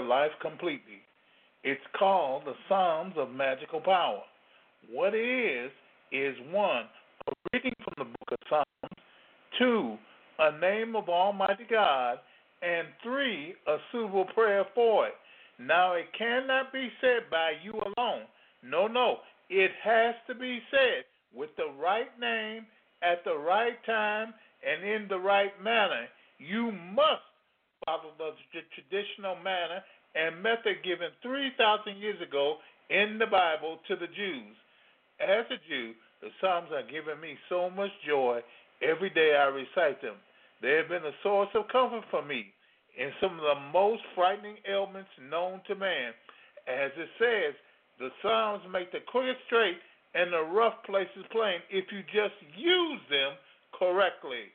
their life completely. It's called the Psalms of Magical Power. What it is, is one, a reading from the book of Psalms, two, a name of Almighty God, and three, a suitable prayer for it. Now, it cannot be said by you alone. No, no. It has to be said with the right name at the right time and in the right manner. You must follow the traditional manner and method given 3,000 years ago in the Bible to the Jews. As a Jew, the Psalms have given me so much joy every day I recite them. They have been a source of comfort for me in some of the most frightening ailments known to man. As it says, the Psalms make the crooked straight and the rough places plain if you just use them correctly.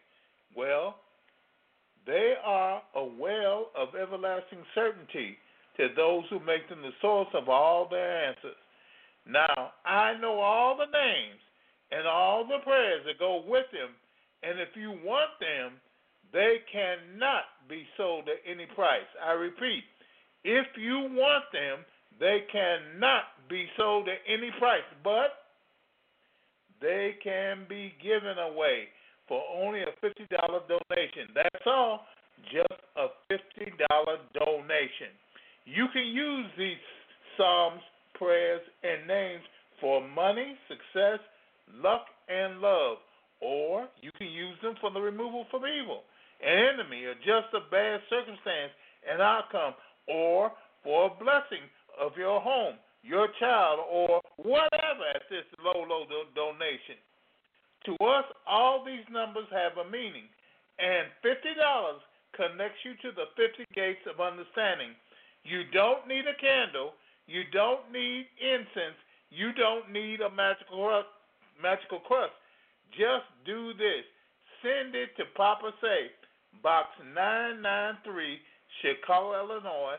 Well, they are a well of everlasting certainty to those who make them the source of all their answers. Now, I know all the names and all the prayers that go with them, and if you want them, they cannot be sold at any price. I repeat, if you want them, they cannot be sold at any price, but they can be given away for only a $50 donation. That's all, just a $50 donation. You can use these Psalms, prayers, and names for money, success, luck, and love, or you can use them for the removal from evil, an enemy, or just a bad circumstance, an outcome, or for a blessing of your home, your child, or whatever at this low, low do- donation. To us, all these numbers have a meaning, and $50 connects you to the 50 gates of understanding. You don't need a candle, you don't need incense, you don't need a magical magical crust. Just do this. Send it to Papa Say, Box 993, Chicago, Illinois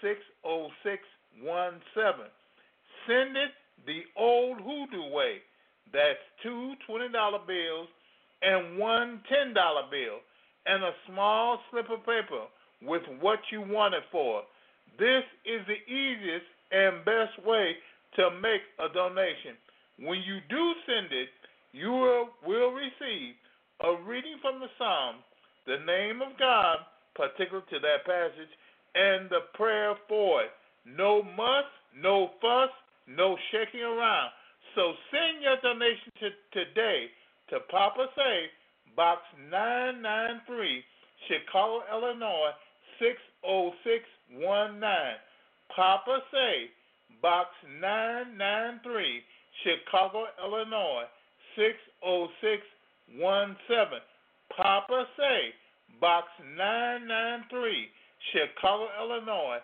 60617. Send it the old hoodoo way. That's two $20 bills and one $10 bill and a small slip of paper with what you want it for. This is the easiest and best way to make a donation. When you do send it, you will, will receive a reading from the Psalm, the name of God, particular to that passage, and the prayer for it. No muss, no fuss, no shaking around. So send your donation to, today to Papa Say, Box 993, Chicago, Illinois 60619. Papa Say, Box 993, Chicago, Illinois 60617. Papa Say, Box 993, Chicago, Illinois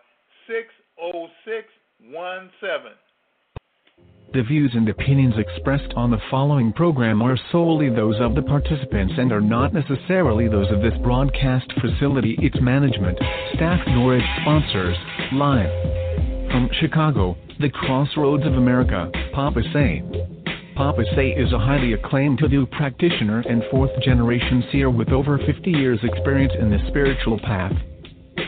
60617. The views and opinions expressed on the following program are solely those of the participants and are not necessarily those of this broadcast facility, its management, staff, nor its sponsors. Live from Chicago, the crossroads of America, Papa Say. Papa Say is a highly acclaimed Hoodoo practitioner and fourth generation seer with over 50 years' experience in the spiritual path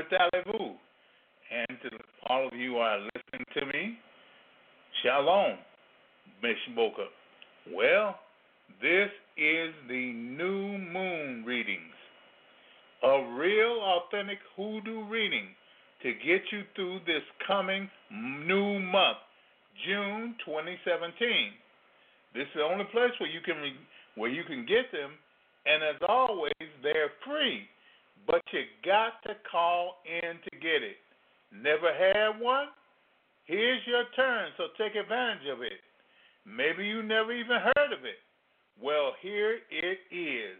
Comment allez-vous? And to all of you who are listening to me, shalom, Mishpocha. Well, this is the new moon readings. A a real, authentic hoodoo reading to get you through this coming new month, June 2017. This is the only place where you can re- where you can get them, and as always, they're free. But you got to call in to get it. Never had one? Here's your turn, so take advantage of it. Maybe you never even heard of it. Well, here it is.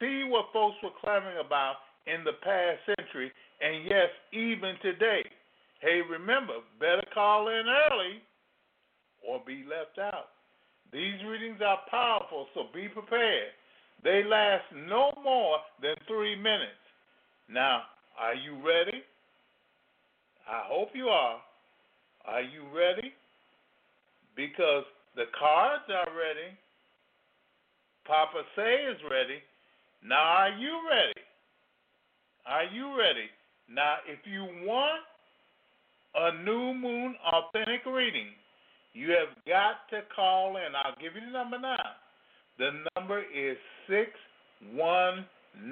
See what folks were clamoring about in the past century, and yes, even today. Hey, remember, better call in early or be left out. These readings are powerful, so be prepared. They last no more than three minutes. Now, are you ready? I hope you are. Are you ready? Because the cards are ready. Papa Say is ready. Now, are you ready? Are you ready? Now, if you want a new moon authentic reading, you have got to call in. I'll give you the number now. The number is 619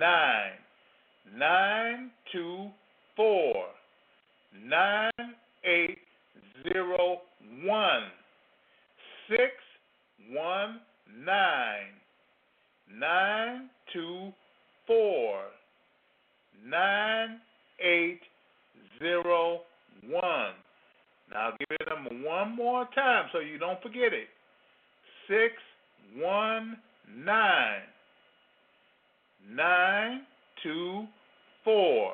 924 9801. 619 924 9801. Now I'll give the number one more time so you don't forget it. Six one nine nine two four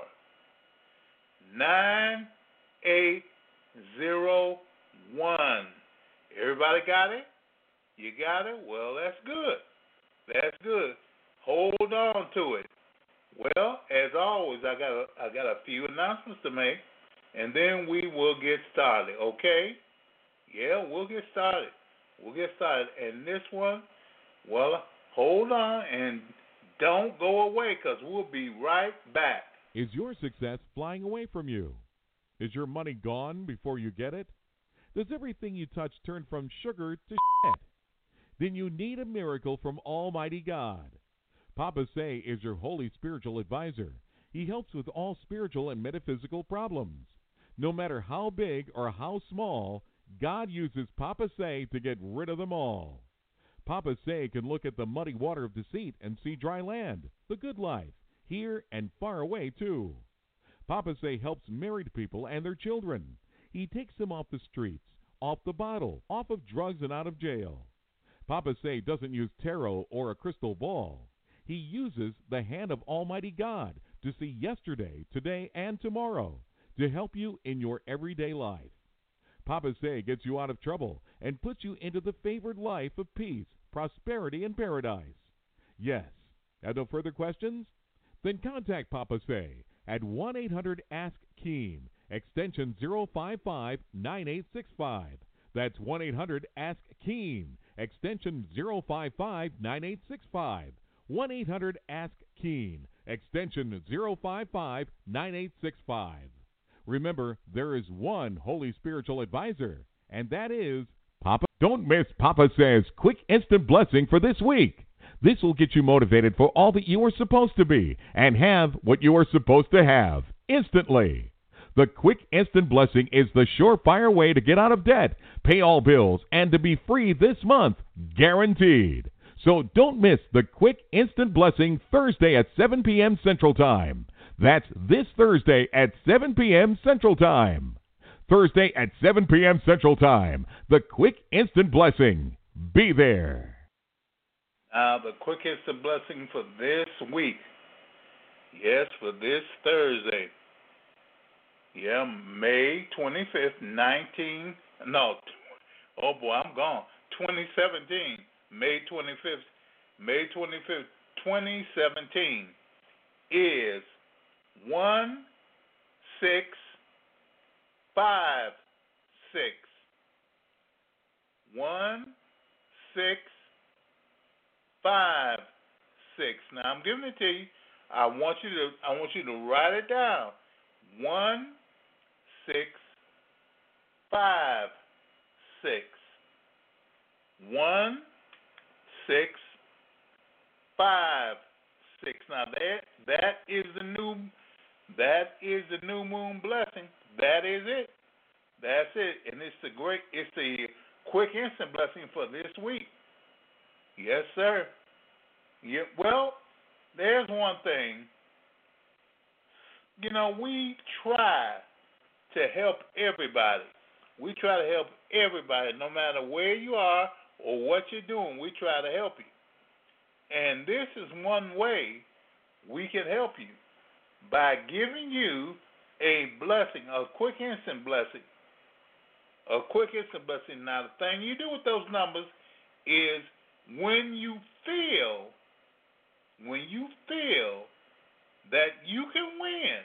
nine eight zero one. Everybody got it? You got it? Well, that's good. That's good. Hold on to it. Well, as always, I got a, I got a few announcements to make and then we will get started, okay? Yeah, we'll get started. We'll get started. And this one, well, hold on and don't go away because we'll be right back. Is your success flying away from you? Is your money gone before you get it? Does everything you touch turn from sugar to shit? Then you need a miracle from Almighty God. Papa Say is your holy spiritual advisor. He helps with all spiritual and metaphysical problems. No matter how big or how small, God uses Papa Say to get rid of them all. Papa Say can look at the muddy water of deceit and see dry land, the good life, here and far away too. Papa Say helps married people and their children. He takes them off the streets, off the bottle, off of drugs and out of jail. Papa Say doesn't use tarot or a crystal ball. He uses the hand of Almighty God to see yesterday, today, and tomorrow to help you in your everyday life. Papa Say gets you out of trouble and puts you into the favored life of peace, prosperity, and paradise. Yes. Have no further questions? Then contact Papa Say at 1 800 Ask Keen, extension 055 9865. That's 1 800 Ask Keen, extension 055 9865. 1 800 Ask Keen, extension 055 9865. Remember, there is one holy spiritual advisor, and that is Papa. Don't miss Papa Says Quick Instant Blessing for this week. This will get you motivated for all that you are supposed to be and have what you are supposed to have instantly. The Quick Instant Blessing is the surefire way to get out of debt, pay all bills, and to be free this month, guaranteed. So don't miss the Quick Instant Blessing Thursday at 7 p.m. Central Time. That's this Thursday at 7 p.m. Central Time. Thursday at 7 p.m. Central Time. The Quick Instant Blessing. Be there. Now, the quick instant blessing for this week. Yes, for this Thursday. Yeah, May 25th, 19. No, oh boy, I'm gone. 2017. May 25th. May 25th, 2017 is one six five six one six five six. Now I'm giving it to you. I want you to I want you to write it down. One six five six one six five six. Now that That is the new that is the new moon blessing. That is it. That's it. And it's the great it's the quick instant blessing for this week. Yes, sir. Yeah, well, there's one thing. You know, we try to help everybody. We try to help everybody, no matter where you are or what you're doing. We try to help you. And this is one way we can help you by giving you a blessing, a quick instant blessing. A quick instant blessing. Now, the thing you do with those numbers is when you feel, when you feel that you can win,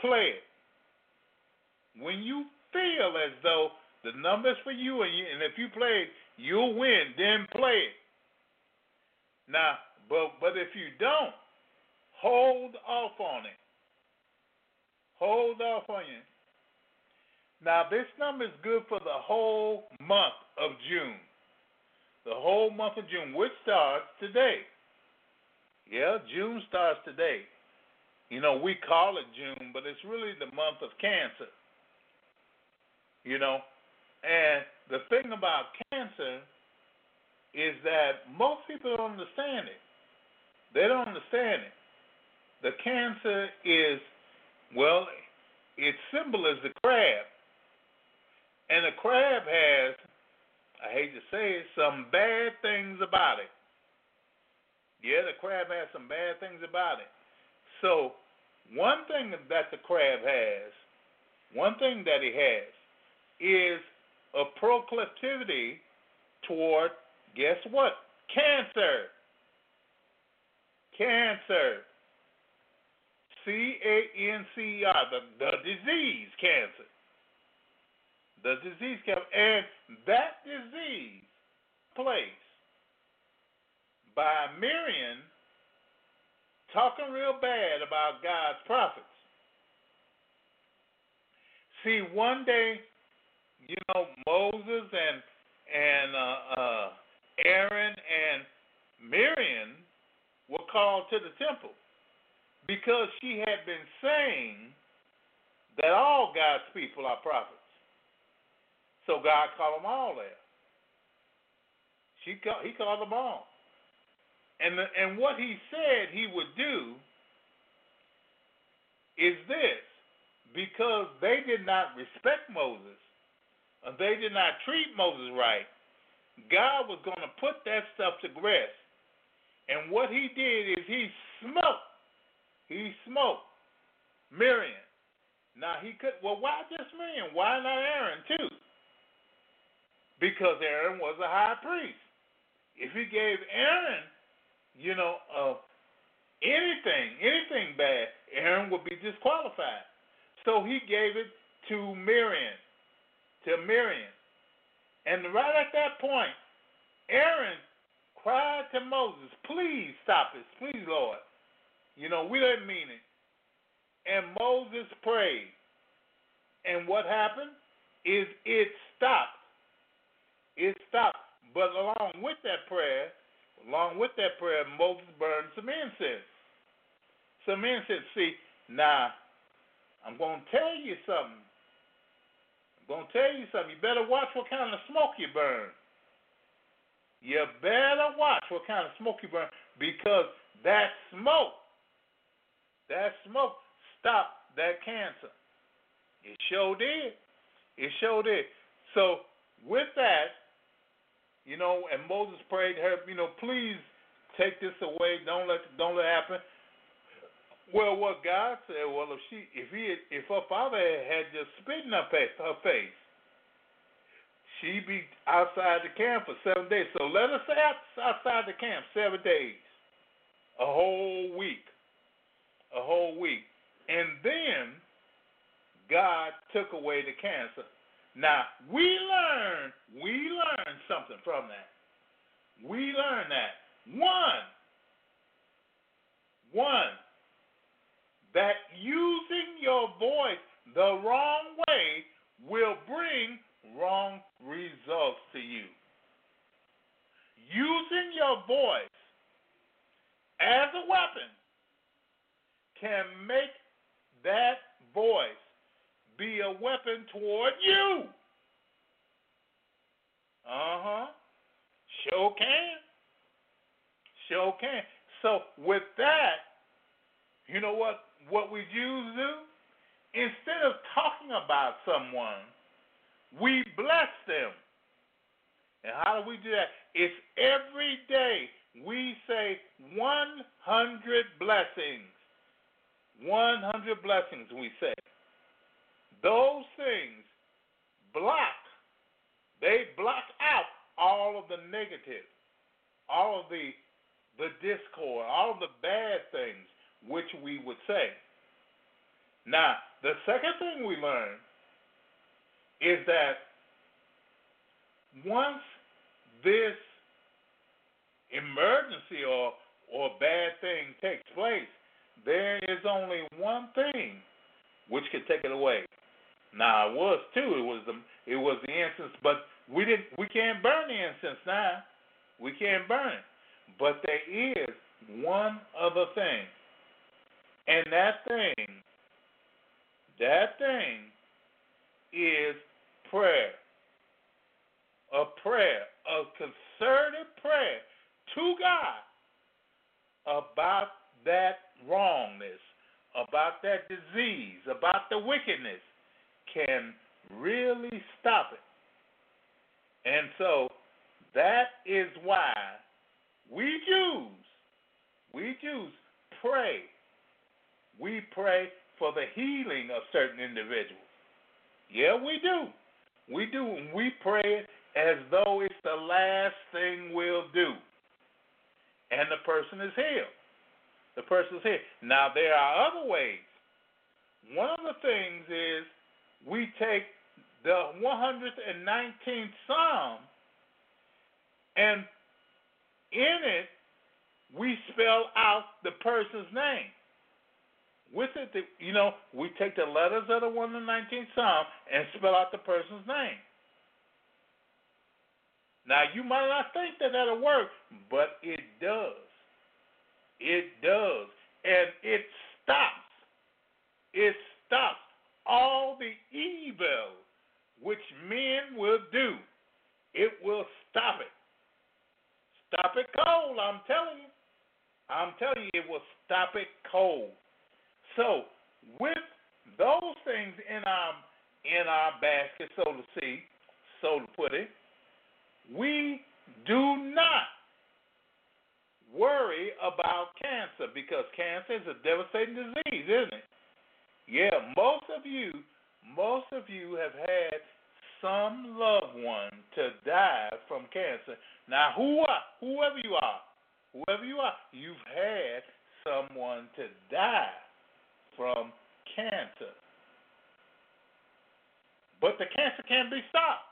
play it. When you feel as though the number's for you and, you, and if you play it, you'll win, then play it. Now, but but if you don't, hold off on it. Hold off on it. Now, this number is good for the whole month of June. The whole month of June, which starts today. Yeah, June starts today. You know, we call it June, but it's really the month of Cancer. You know, and the thing about cancer is that most people don't understand it. They don't understand it. The cancer is, well, its symbol is the crab. And the crab has, I hate to say it, some bad things about it. Yeah, the crab has some bad things about it. So, one thing that the crab has, one thing that he has, is a proclivity toward Guess what? Cancer. Cancer. C A N C E R, the, the disease cancer. The disease cancer. And that disease place by Miriam talking real bad about God's prophets. See, one day, you know, Moses and and uh, uh, Aaron and Miriam were called to the temple because she had been saying that all God's people are prophets. So God called them all there. She called, he called them all. And the, and what he said he would do is this because they did not respect Moses, and they did not treat Moses right, God was going to put that stuff to rest. And what he did is he smoked. He smoked Miriam. Now he could. Well, why just Miriam? Why not Aaron too? Because Aaron was a high priest. If he gave Aaron, you know, uh, anything, anything bad, Aaron would be disqualified. So he gave it to Miriam, to Miriam. And right at that point, Aaron cried to Moses, Please stop it. Please, Lord. You know, we didn't mean it. And Moses prayed. And what happened is it stopped. It stopped. But along with that prayer, along with that prayer, Moses burned some incense. Some incense. See, now, I'm going to tell you something. I'm going to tell you something. You better watch what kind of smoke you burn. You better watch what kind of smoke you burn because that smoke, that smoke stopped that cancer. It sure did. It sure did. So with that, you know, and Moses prayed her, you know, please take this away. Don't let don't let it happen. Well, what God said, well, if she, if he, if her father had just spit in her face, her face, she'd be outside the camp for seven days. So let her stay outside the camp seven days, a whole week, a whole week, and then God took away the cancer. Now we learn, we learn something from that. We learn that one, one that using your voice the wrong way will bring wrong results to you. Using your voice as a weapon can make that voice be a weapon toward you. Uh huh. Sure can. Sure can. So with that, you know what what we Jews do? Instead of talking about someone, we bless them. And how do we do that? It's every day we say 100 blessings. 100 blessings, we say. Those things block, they block out all of the negative, all of the the discord, all of the bad things which we would say. Now, the second thing we learn is that once this emergency or or bad thing takes place, there is only one thing which could take it away. Now it was too. It was the it was the incense, but we didn't. We can't burn the incense now. We can't burn it. But there is one other thing, and that thing, that thing, is prayer. A prayer, a concerted prayer to God about that wrongness, about that disease, about the wickedness can really stop it. And so that is why we Jews, we Jews pray. We pray for the healing of certain individuals. Yeah, we do. We do. We pray as though it's the last thing we'll do. And the person is healed. The person is healed. Now, there are other ways. One of the things is we take the 119th Psalm and in it we spell out the person's name. With it, you know, we take the letters of the 119th Psalm and spell out the person's name. Now, you might not think that that'll work, but it does. It does. And it stops. It stops all the evil which men will do. It will stop it. Stop it cold, I'm telling you. I'm telling you, it will stop it cold. So, with those things in our in our basket, so to see, so to put it, we do not worry about cancer because cancer is a devastating disease, isn't it? Yeah, most of you, most of you have had some loved one to die from cancer. Now, who are, whoever you are, whoever you are, you've had someone to die from cancer. But the cancer can be stopped.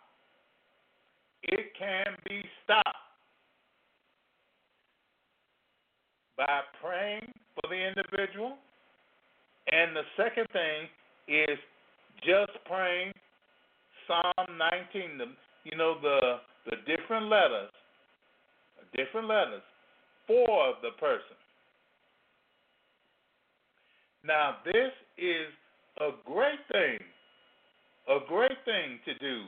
It can be stopped by praying for the individual. And the second thing is just praying Psalm 19, the, you know, the, the different letters, different letters for the person. Now, this is a great thing, a great thing to do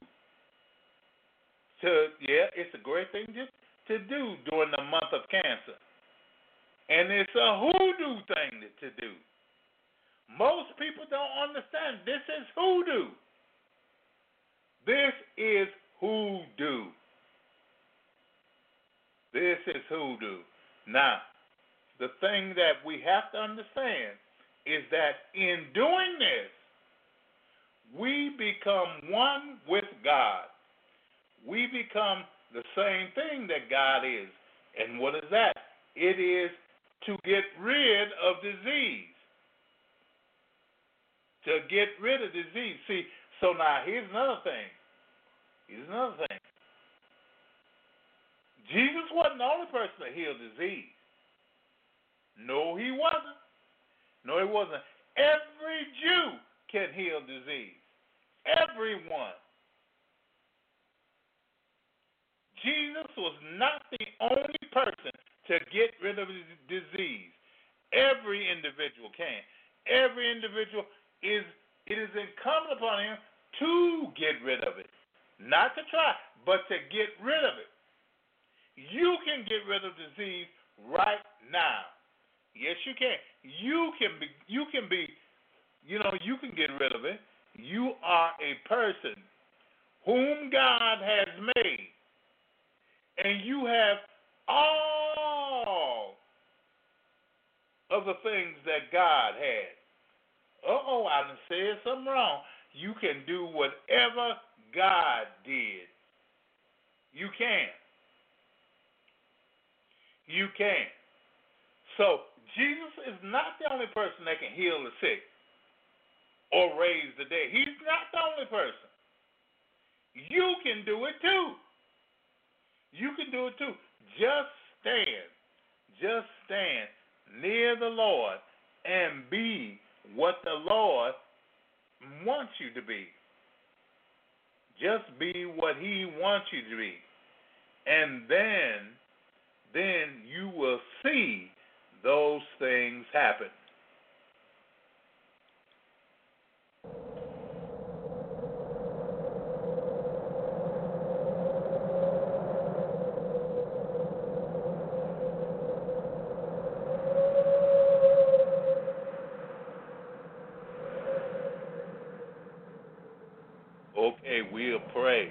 to yeah, it's a great thing to to do during the month of cancer. And it's a hoodoo thing to do. Most people don't understand this is hoodoo. This is hoodoo. This is hoodoo. Now, the thing that we have to understand is that in doing this, we become one with God we become the same thing that God is. And what is that? It is to get rid of disease. To get rid of disease. See, so now here's another thing. Here's another thing. Jesus wasn't the only person that healed disease. No, he wasn't. No, he wasn't. Every Jew can heal disease. Everyone. Jesus was not the only person to get rid of the disease. Every individual can. Every individual is it is incumbent upon him to get rid of it. Not to try, but to get rid of it. You can get rid of disease right now. Yes, you can. You can be you can be you know, you can get rid of it. You are a person whom God has made. And you have all of the things that God had. Uh oh, I done said something wrong. You can do whatever God did. You can. You can. So, Jesus is not the only person that can heal the sick or raise the dead. He's not the only person. You can do it too. You can do it too. Just stand. Just stand near the Lord and be what the Lord wants you to be. Just be what he wants you to be. And then then you will see those things happen. Okay, we'll pray.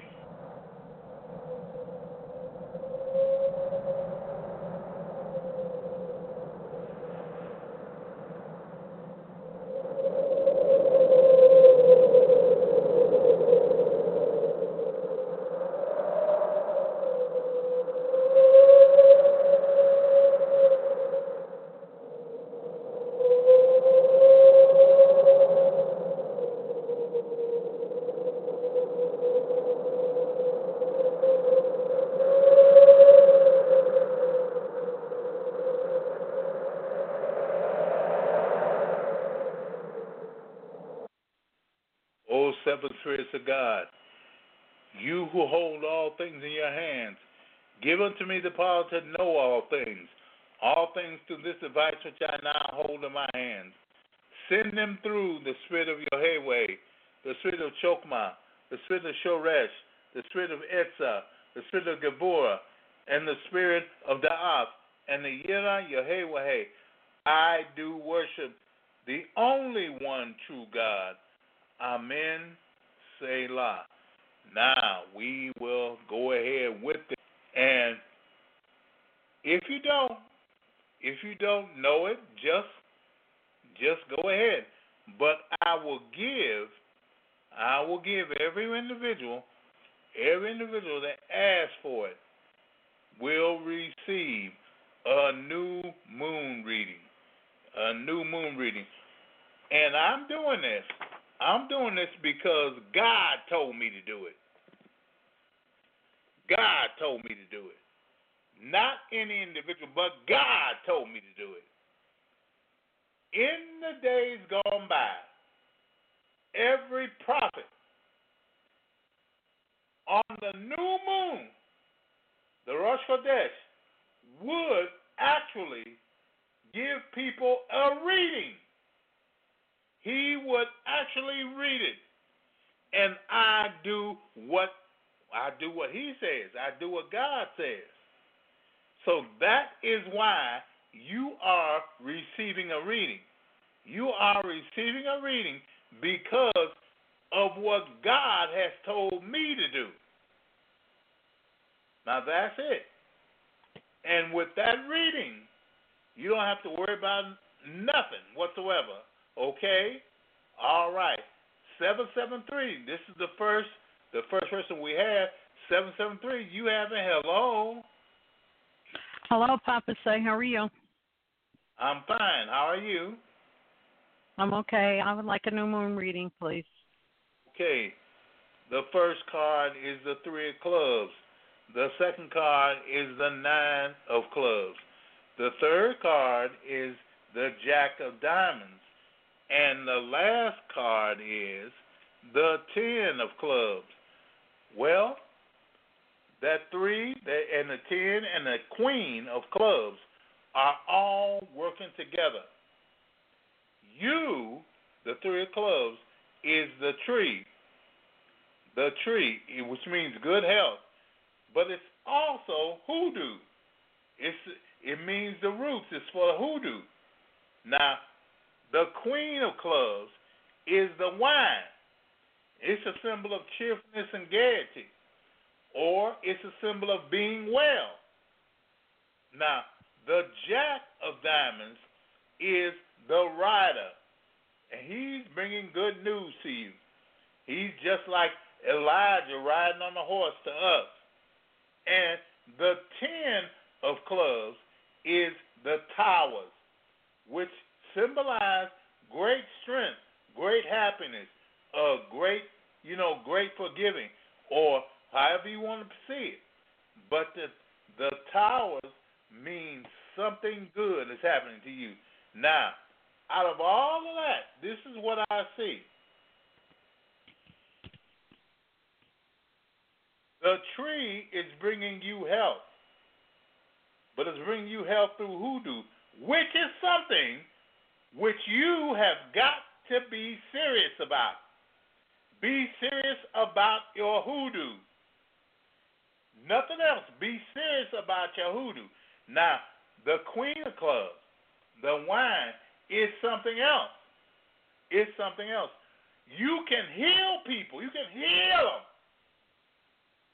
O seven spirits of God, you who hold all things in your hands, give unto me the power to know all things, all things through this device which I now hold in my hands. Send them through the spirit of Yahweh, the spirit of Chokmah, the spirit of Shoresh, the spirit of Etzah, the spirit of Gabor, and the spirit of Da'at, and the Yira Yahweh. I do worship the only one true God. Amen. Selah. Now we will go ahead with it. And if you don't, if you don't know it, just just go ahead. But I will give, I will give every individual, every individual that asks for it will receive a new moon reading. A new moon reading. And I'm doing this. I'm doing this because God told me to do it. God told me to do it. Not any individual, but God told me to do it. In the days gone by, every prophet on the new moon, the Rosh Chodesh, would actually give people a reading. He would actually read it. And I do what I do what he says. I do what God says. So that is why you are receiving a reading. You are receiving a reading because of what God has told me to do. Now that's it. And with that reading, you don't have to worry about nothing whatsoever. Okay? All right. 773. This is the first the first person we have. 773. You have a hello. Hello, Papa Say. How are you? I'm fine. How are you? I'm okay. I would like a new moon reading, please. Okay. The first card is the three of clubs. The second card is the nine of clubs. The third card is the jack of diamonds. And the last card is the ten of clubs. Well, that three that, and the ten and the queen of clubs are all working together. You, the three of clubs, is the tree. The tree, which means good health, but it's also hoodoo. It's it means the roots. It's for hoodoo. Now, the queen of clubs is the wine. It's a symbol of cheerfulness and gaiety, or it's a symbol of being well. Now, the jack of diamonds is the rider, and he's bringing good news to you. He's just like Elijah riding on the horse to us. And the ten of clubs is the towers, which symbolize great strength, great happiness, a great, you know, great forgiving, or however you want to see it. But the the towers means something good is happening to you. Now, out of all of that, this is what I see. The tree is bringing you health, but it's bringing you health through hoodoo, which is something which you have got to be serious about. Be serious about your hoodoo. Nothing else. Be serious about your hoodoo. Now, the queen of clubs, the wine, is something else. It's something else. You can heal people. You can heal them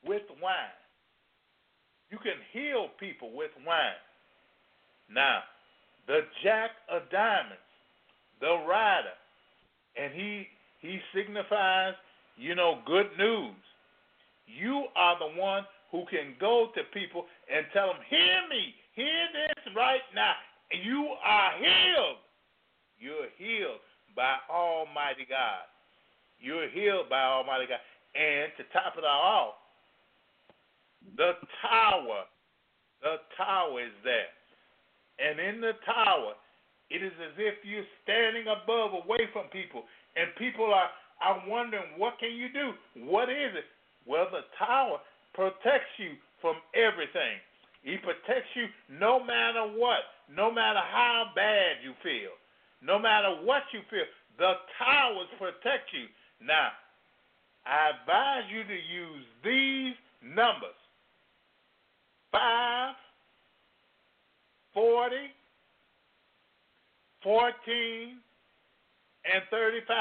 with wine. You can heal people with wine. Now, the Jack of Diamonds, the rider, and he he signifies, you know, good news. You are the one who can go to people and tell them, "Hear me, hear this right now. You are healed. You're healed by Almighty God. You're healed by Almighty God." And to top it all the tower, the tower is there. And in the tower, it is as if you're standing above, away from people, and people are, are wondering, what can you do? What is it? Well, the tower protects you from everything. He protects you no matter what, no matter how bad you feel, no matter what you feel. The towers protect you. Now, I advise you to use these numbers 5, 40, 14, and 35.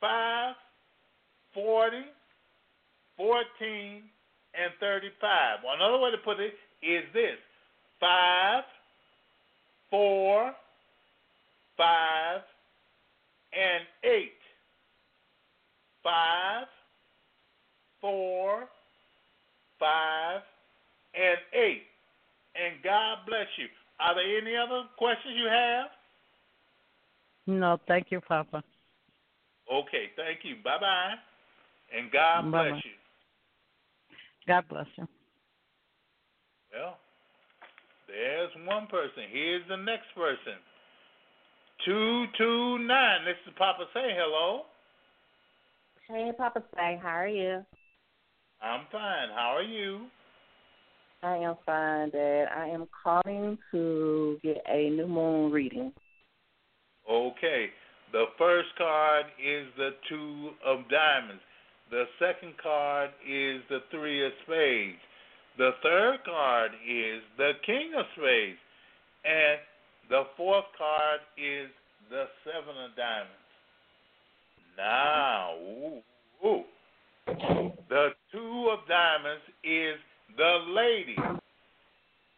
5, 40, 14, and 35. Well, another way to put it is this 5, 4, 5, and 8. 5, 4, five, and eight. And God bless you. Are there any other questions you have? No, thank you, Papa. Okay, thank you. Bye bye. And God Bye-bye. bless you. God bless you. Well, there's one person. Here's the next person. 229. This is Papa Say hello. Hey, Papa Say, how are you? I'm fine. How are you? I am fine, Dad. I am calling to get a new moon reading. Okay. The first card is the two of diamonds. The second card is the three of spades. The third card is the king of spades. And the fourth card is the seven of diamonds. Now, ooh, ooh. The two of diamonds is the lady.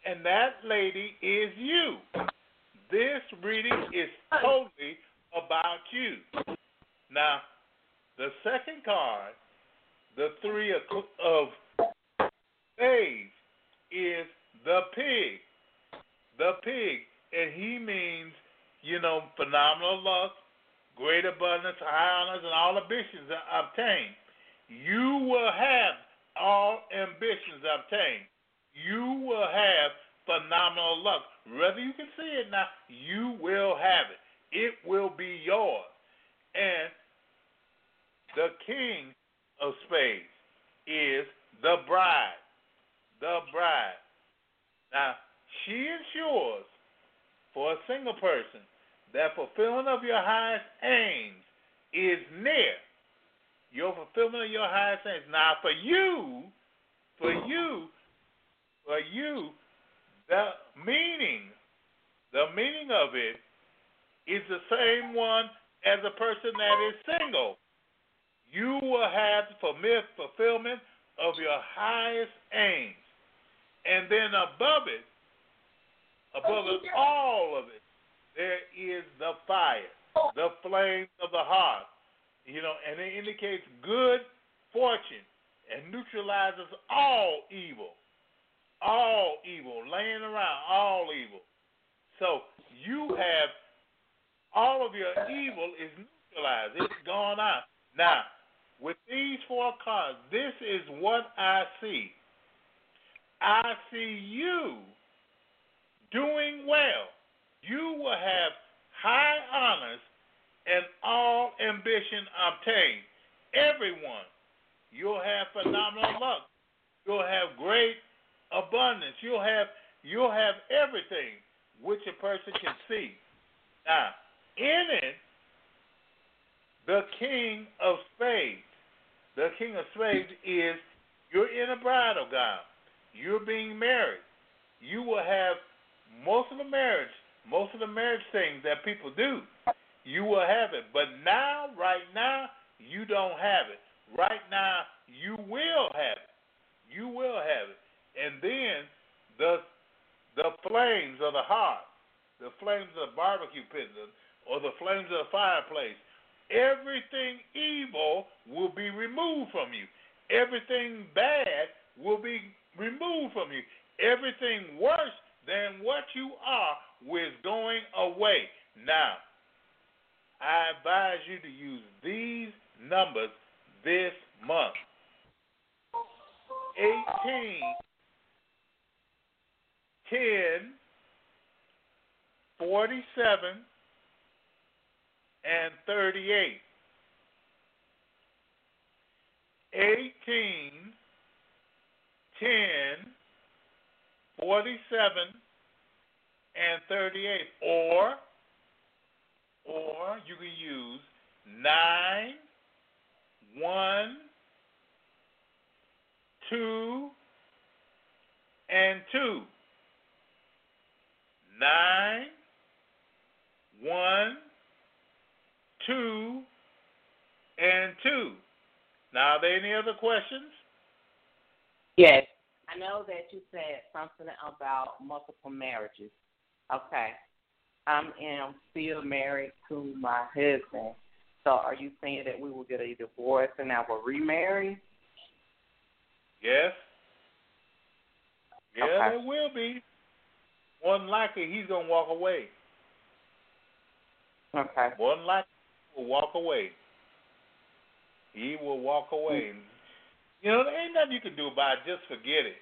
And that lady is you. This reading is totally about you. Now, the second card, the three of, of spades, is the pig. The pig. And he means, you know, phenomenal luck, great abundance, high honors, and all ambitions obtained. You will have all ambitions obtained. You will have phenomenal luck. Whether you can see it now, you will have it. It will be yours. And the king of spades is the bride. The bride. Now, she ensures for a single person that fulfillment of your highest aims is near. Your fulfillment of your highest aims. Now, for you, for you, for you, the meaning, the meaning of it is the same one as a person that is single. You will have fulfillment of your highest aims. And then above it, above it, all of it, there is the fire, the flames of the heart. You know, and it indicates good fortune and neutralizes all evil. All evil, laying around, all evil. So you have all of your evil is neutralized. It's gone out. Now, with these four cards, this is what I see. I see you doing well. You will have high honors and all ambition obtained. Everyone, you'll have phenomenal luck. You'll have great abundance. You'll have you'll have everything which a person can see. Now, in it, the King of Spades. The King of Spades is you're in a bridal oh gown. You're being married. You will have most of the marriage, most of the marriage things that people do. You will have it. But now, right now, you don't have it. Right now, you will have it. You will have it. And then the the flames of the heart, the flames of the barbecue pit, or the flames of the fireplace, everything evil will be removed from you. Everything bad will be removed from you. Everything worse than what you are is going away. Now, I advise you to use these numbers this month 18, 10, 47, and 38. 18, 10, 47, and 38. Or, or you can use 9, 1, 2, and 2. 9, 1, two and two. Now, are there any other questions? Yes. I know that you said something about multiple marriages. Okay. I am still married to my husband. So are you saying that we will get a divorce and I will remarry? Yes. Yeah, okay. there will be. One likely he's gonna walk away. Okay. One likely will walk away. He will walk away. Mm. You know, there ain't nothing you can do about it. Just forget it.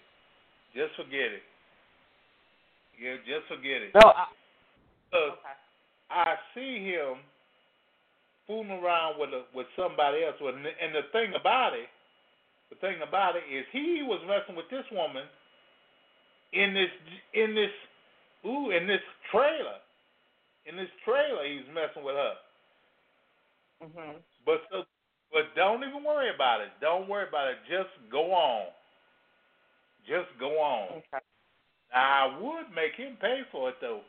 Just forget it. Yeah, just forget it. No, I, okay. I see him fooling around with a, with somebody else. And the thing about it, the thing about it is he was messing with this woman in this in this ooh in this trailer. In this trailer, he's messing with her. Mm-hmm. But so, but don't even worry about it. Don't worry about it. Just go on. Just go on. Okay. Now, I would make him pay for it though.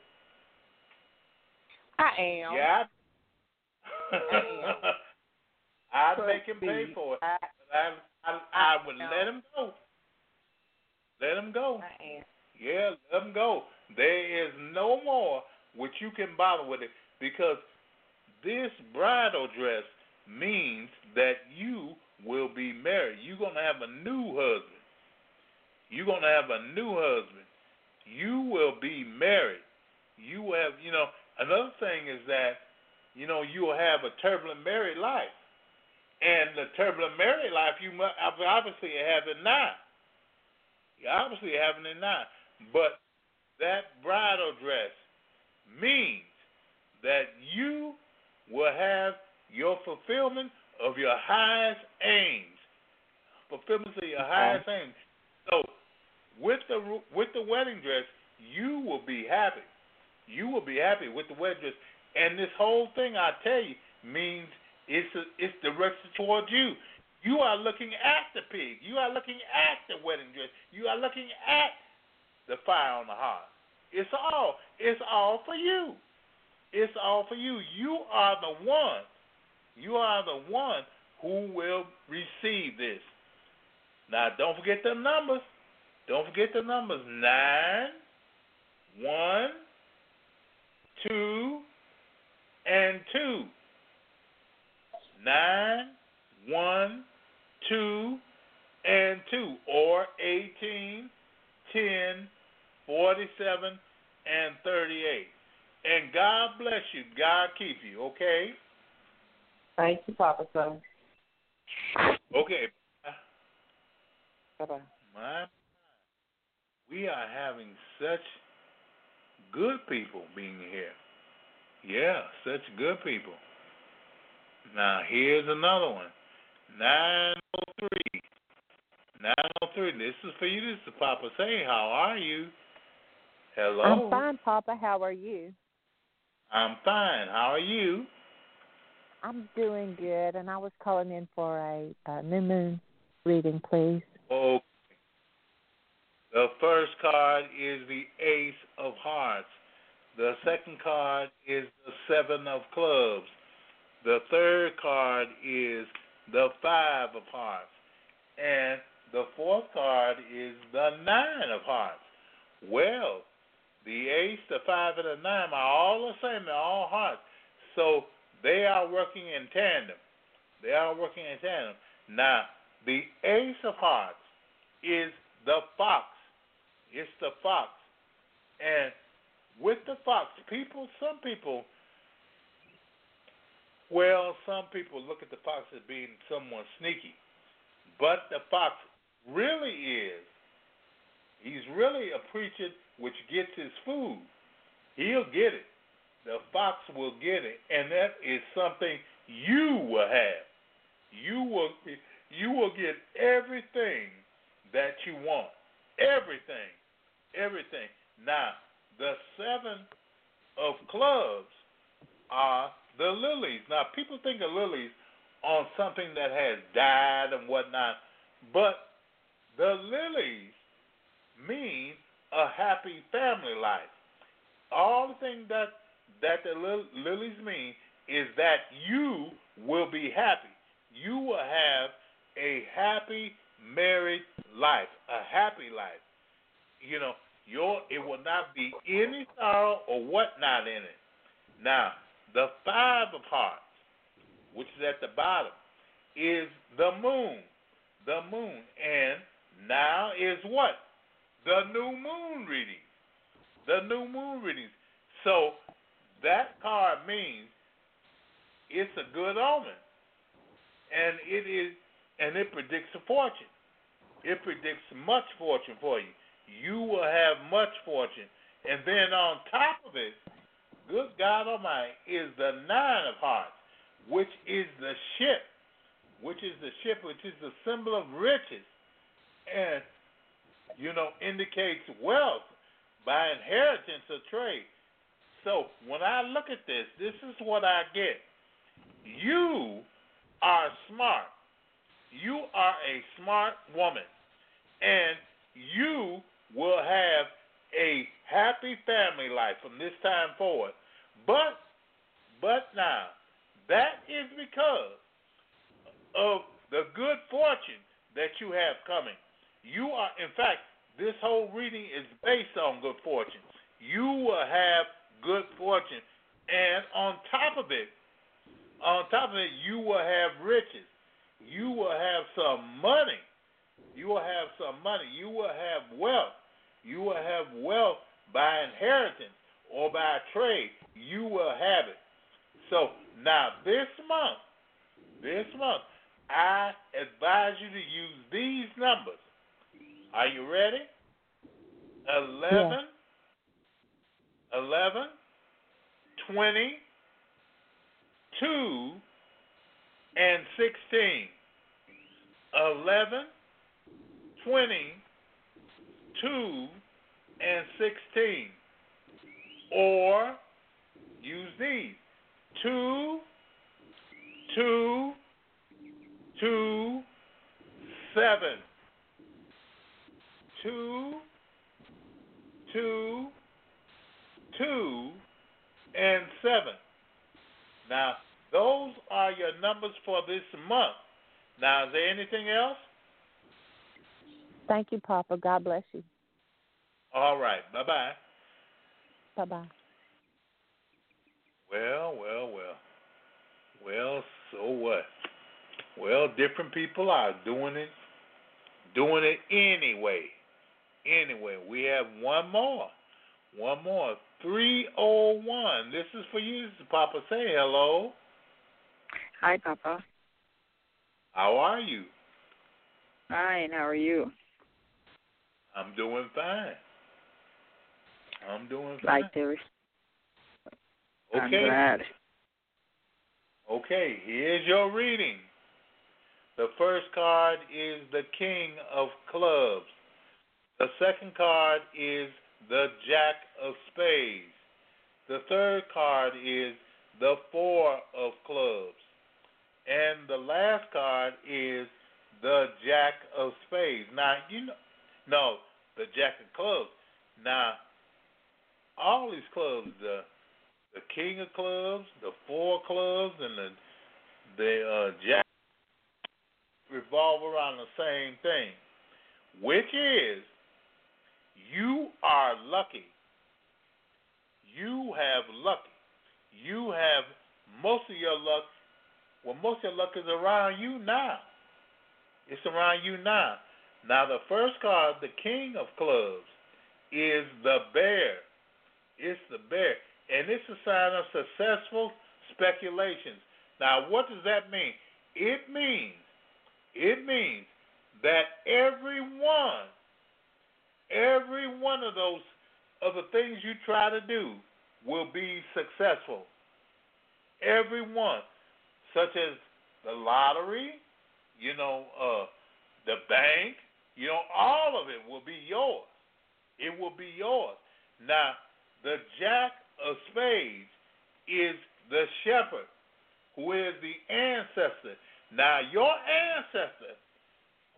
I am. Yeah. I am. I'd make him pay for it. I, I, I, I would let him go. Let him go. I am. Yeah, let him go. There is no more which you can bother with it because this bridal dress means that you will be married. You're going to have a new husband. You're going to have a new husband. You will be married. You have, you know, another thing is that, you know, you will have a turbulent married life. And the turbulent married life, you must, obviously have it now. You obviously having it now. But that bridal dress means that you will have your fulfillment of your highest aims. Fulfillment of your highest aims. So, with the with the wedding dress, you will be happy. You will be happy with the wedding dress, And this whole thing, I tell you, means it's a, it's directed towards you. You are looking at the pig. You are looking at the wedding dress. You are looking at the fire on the hearth. It's all it's all for you. It's all for you. You are the one. You are the one who will receive this. Now don't forget the numbers. Don't forget the numbers. Nine, one, two, and two. Nine, one, two, and two. Or 18, 10, 47, and 38. And God bless you. God keep you, okay? Thank you, Papa Son. Okay. Bye bye. My, we are having such good people being here. Yeah, such good people. Now here's another one. Nine oh three. Nine oh three. This is for you. This is Papa Say. How are you? Hello. I'm fine, Papa. How are you? I'm fine. How are you? I'm doing good, and I was calling in for a, a new moon reading, please. Okay. The first card is the Ace of Hearts. The second card is the Seven of Clubs. The third card is the Five of Hearts. And the fourth card is the Nine of Hearts. Well, the Ace, the Five, and the Nine are all the same. They're all hearts. So they are working in tandem. They are working in tandem. Now, the Ace of Hearts is the fox. It's the fox. And with the fox, people, some people, well, some people look at the fox as being someone sneaky. But the fox really is, he's really a preacher which gets his food. He'll get it. The fox will get it, and that is something you will have. You will you will get everything that you want. Everything. Everything. Now, the seven of clubs are the lilies. Now, people think of lilies on something that has died and whatnot, but the lilies mean a happy family life. All the things that that the lilies mean is that you will be happy. You will have a happy married life, a happy life. You know, your it will not be any sorrow or whatnot in it. Now, the five of hearts, which is at the bottom, is the moon. The moon. And now is what? The new moon reading. The new moon readings. So that card means it's a good omen. And it is and it predicts a fortune. It predicts much fortune for you. You will have much fortune. And then on top of it, good God Almighty, is the nine of hearts, which is the ship, which is the ship, which is the symbol of riches, and you know indicates wealth by inheritance or trade. So when I look at this, this is what I get. You are smart. You are a smart woman, and you will have a happy family life from this time forward. But, but now, that is because of the good fortune that you have coming. You are, in fact, this whole reading is based on good fortune. You will have good fortune. And on top of it, on top of it, you will have riches you will have some money. You will have some money. You will have wealth. You will have wealth by inheritance or by trade. You will have it. So now this month, this month, I advise you to use these numbers. Are you ready? 11, yeah. 11, 20, 2, and 16. 11, 20, 2, and 16. Or use these two, two, two, seven, two, two, two, and seven. Now, those are your numbers for this month. Now, is there anything else? Thank you, Papa. God bless you. All right. Bye bye. Bye bye. Well, well, well. Well, so what? Well, different people are doing it, doing it anyway. Anyway, we have one more. One more. 301. This is for you, Papa. Say hello. Hi, Papa. How are you? Fine. How are you? I'm doing fine. I'm doing Like fine. there. I'm Okay. Okay, here's your reading. The first card is the King of Clubs. The second card is the Jack of Spades. The third card is the Four of Clubs. And the last card is the Jack of Spades. Now, you know, no, the Jack of Clubs. Now, all these clubs, the the King of Clubs, the Four Clubs, and the the uh, Jack revolve around the same thing, which is you are lucky. You have lucky. You have most of your luck. Well, most of your luck is around you now. It's around you now. Now, the first card, the King of Clubs, is the bear. It's the bear. And it's a sign of successful speculations. Now, what does that mean? It means, it means that everyone, every one of those of the things you try to do will be successful. Every one, such as the lottery, you know, uh, the bank, you know, all of it will be yours. It will be yours. Now, the Jack of Spades is the shepherd, who is the ancestor. Now, your ancestor,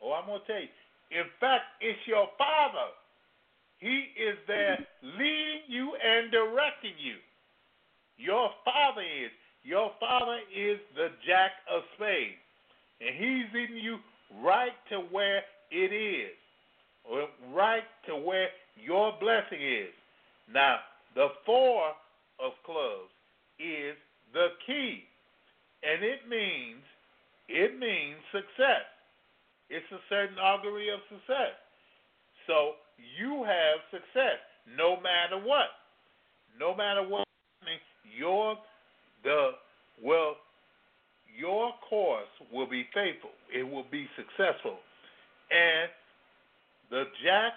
oh, I'm going to tell you, in fact, it's your father. He is there leading you and directing you. Your father is. Your father is the Jack of Spades. And he's leading you right to where it is, right to where your blessing is. Now, the Four of Clubs is the key, and it means it means success. It's a certain augury of success. So you have success no matter what. No matter what, your the well, your course will be faithful. It will be successful, and the Jack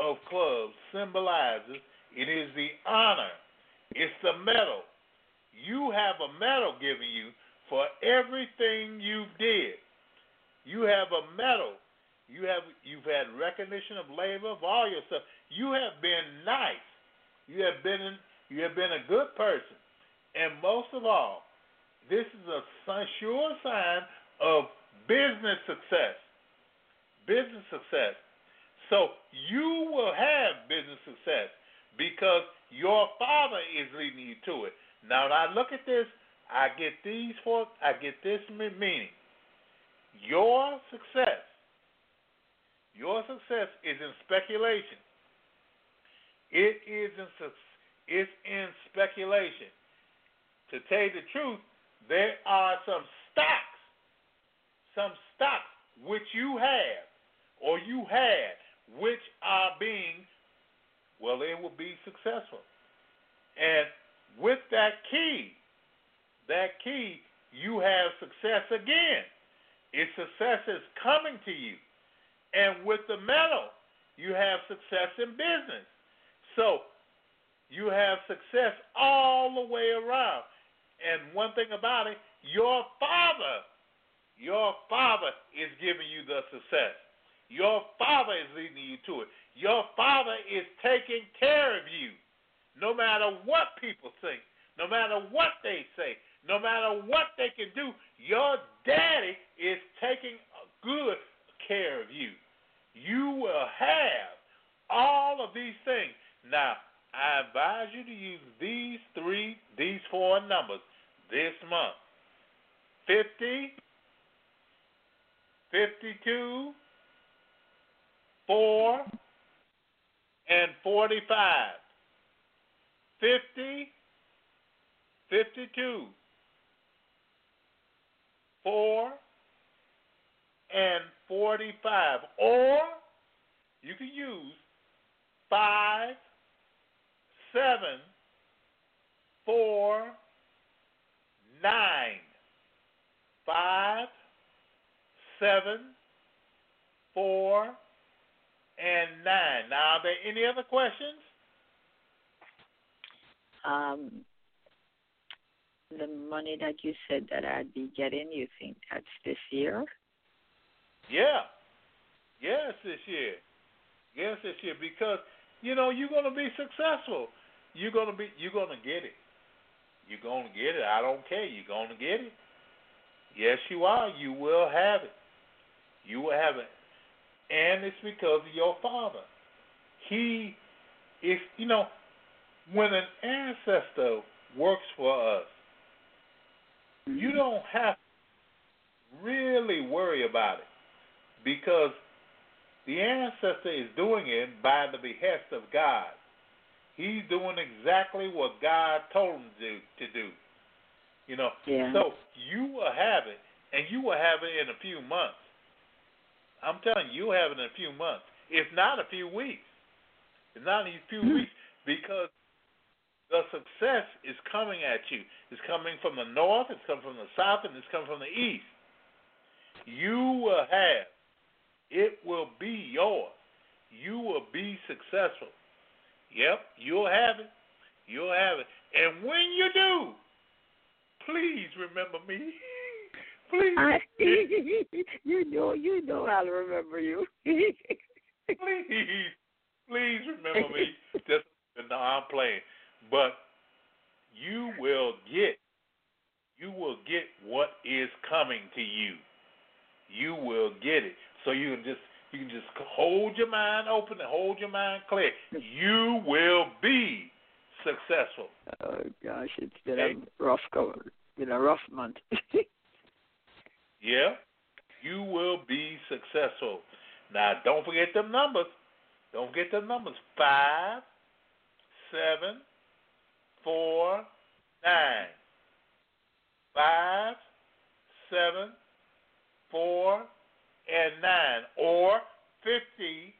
of Clubs symbolizes it is the honor. It's the medal. You have a medal given you for everything you did. You have a medal. You have you've had recognition of labor of all your stuff. You have been nice. You have been you have been a good person, and most of all, this is a sure sign of business success. Business success. So you will have business success because your father is leading you to it. Now, when I look at this, I get these four. I get this meaning. Your success, your success is in speculation. It is in it's in speculation. To tell you the truth, there are some stocks, some stocks which you have or you had, which are being well, they will be successful. And with that key, that key, you have success again. Its success is coming to you. And with the medal, you have success in business. So you have success all the way around. And one thing about it, your father, your father is giving you the success. Your father is leading you to it. Your father is taking care of you. No matter what people think, no matter what they say, no matter what they can do, your daddy is taking good care of you. You will have all of these things. Now, I advise you to use these three, these four numbers this month 50, 52, 4, and 45. 50, 52, 4, and 45. Or you can use 5, 7, 4, 9. 5, 7, 4, and 9. Now, are there any other questions? Um, the money that you said that I'd be getting, you think that's this year? Yeah. Yes, this year. Yes, this year because you know you're going to be successful. You're going to be you're going to get it. You're going to get it. I don't care. You're going to get it. Yes, you are. You will have it. You will have it. And it's because of your father. He is, you know, when an ancestor works for us, you mm-hmm. don't have to really worry about it because the ancestor is doing it by the behest of God. He's doing exactly what God told him to. To do. You know, Yeah. so you will have it, and you will have it in a few months. I'm telling you, you'll have it in a few months, if not a few weeks. If not in a few hmm. weeks, because the success is coming at you. It's coming from the north, it's coming from the south, and it's coming from the east. You will have, it will be yours. You will be successful. Yep, you'll have it. You'll have it. And when you do, please remember me. Please. I, you know, you know I'll remember you. please, please remember me. Just no, I'm playing, but you will get, you will get what is coming to you. You will get it. So you can just, you can just hold your mind open and hold your mind clear. You will be successful. oh gosh, it's been Okay. a rough go, been a rough month. Yeah, you will be successful. Now, don't forget them numbers. Don't forget them numbers. Five, seven, four, nine. Five, seven, four, and nine. Or fifty,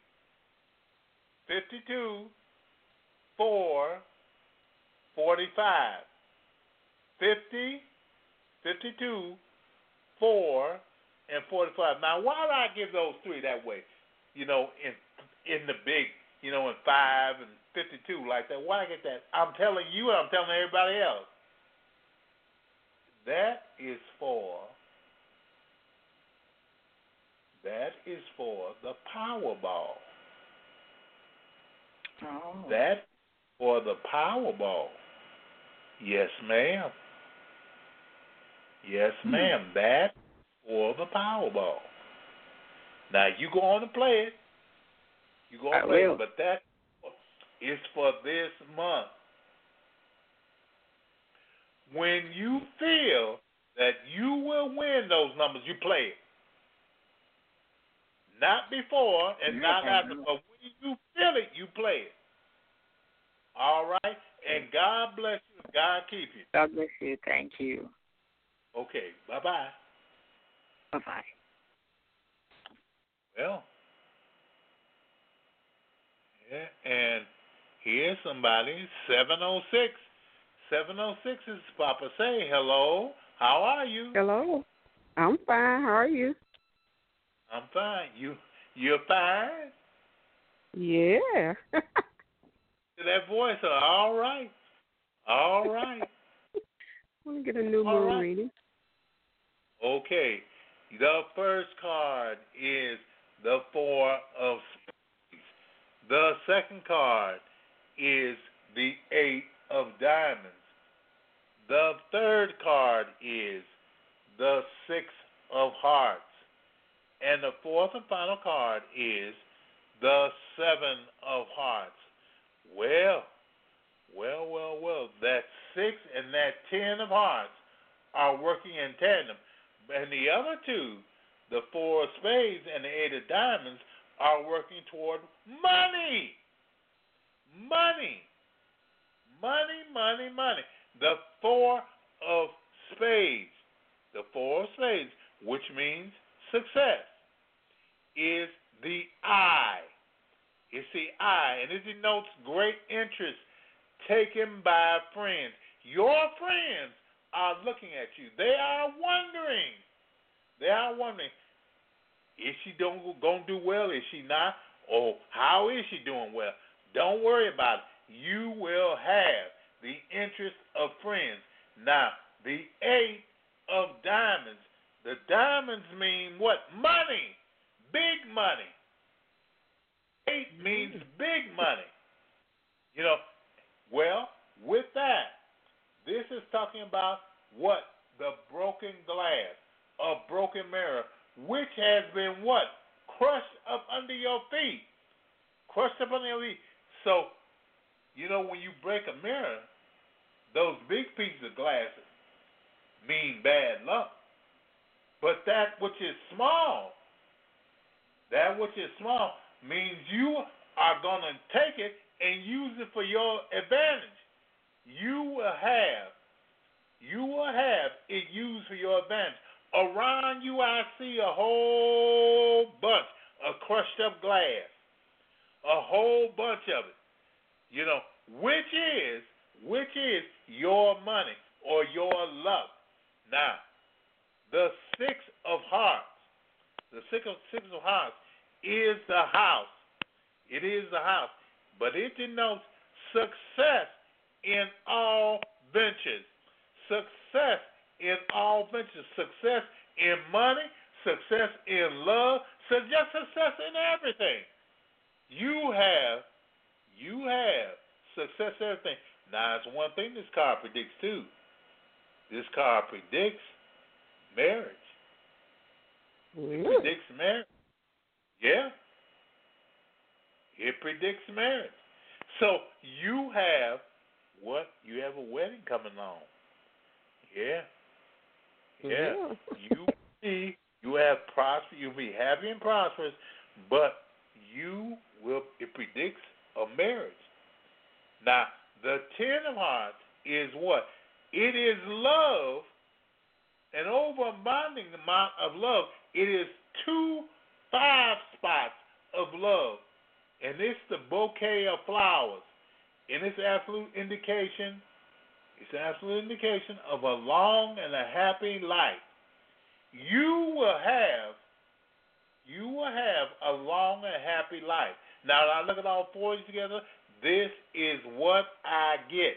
fifty-two, four, forty-five. Fifty, fifty-two, four, and forty-five. Now, why do I give those three that way? You know, in in the big, you know, in five and fifty-two like that. Why I get that? I'm telling you, and I'm telling everybody else. That is for. That is for the Powerball. oh. That for the Powerball. Yes, ma'am. Yes, hmm. ma'am. That for the Powerball. Now you go on and play it. You go on I and play will. it, but that is for this month. When you feel that you will win those numbers, you play it. Not before and not after, but when you feel it, you play it. All right? And God bless you God keep you. God bless you. Thank you. Okay, bye bye. Bye bye. Well, yeah, and here's somebody, 706. 706 is Papa. Say hello. How are you? Hello. I'm fine. How are you? I'm fine. You you're fine? Yeah. That voice, all right. All right. Let me get a new All moon right. reading. Okay. The first card is the Four of Spades. The second card is the Eight of Diamonds. The third card is the Six of Hearts. And the fourth and final card is the Seven of Hearts. Well, well, well, well, that six and that ten of hearts are working in tandem. And the other two, the four of spades and the eight of diamonds, are working toward money. Money. Money, money, money. The four of spades, the four of spades, which means success, is the eye. It's the eye, and it denotes great interest taken by friends. Your friends are looking at you. They are wondering. They are wondering, is she doing gonna do well? Is she not? Or how is she doing well? Don't worry about it. You will have the interest of friends. Now, the eight of diamonds. The diamonds mean what? Money. Big money. Eight means mm-hmm. big money. You know, well, with that, this is talking about what? The broken glass, a broken mirror, which has been what? Crushed up under your feet. Crushed up under your feet. So, you know, when you break a mirror, those big pieces of glass mean bad luck. But that which is small, that which is small, means you are going to take it and use it for your advantage. You will have, you will have it used for your advantage. Around you, I see a whole bunch of crushed up glass, a whole bunch of it. You know, which is, which is your money or your luck. Now, the six of hearts, the six of six of hearts is the house. It is the house, but it denotes success in all ventures. Success in all ventures. Success in money, success in love, success, success in everything. You have, you have success in everything. Now, it's one thing this card predicts too. This card predicts marriage. It predicts marriage. Yeah. It predicts marriage. So you have what? You have a wedding coming on. Yeah. Yeah. you see you have prosper you'll be happy and prosperous, but you will it predicts a marriage. Now, the ten of hearts is what? It is love, an overabunding amount of love. It is two five spots of love. And it's the bouquet of flowers. And it's absolute indication, it's absolute indication of a long and a happy life. You will have, you will have a long and happy life. Now, I look at all four together. This is what I get.